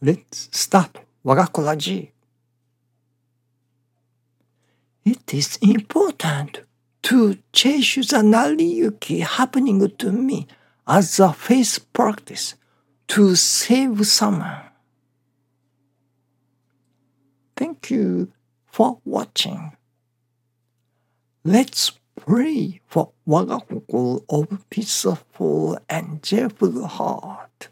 Let's start 我が子ラジ It is important to cherish the nariyuki happening to me as a faith practice to save someone. Thank you for watching. Let's pray for 我が心 of peaceful and cheerful heart.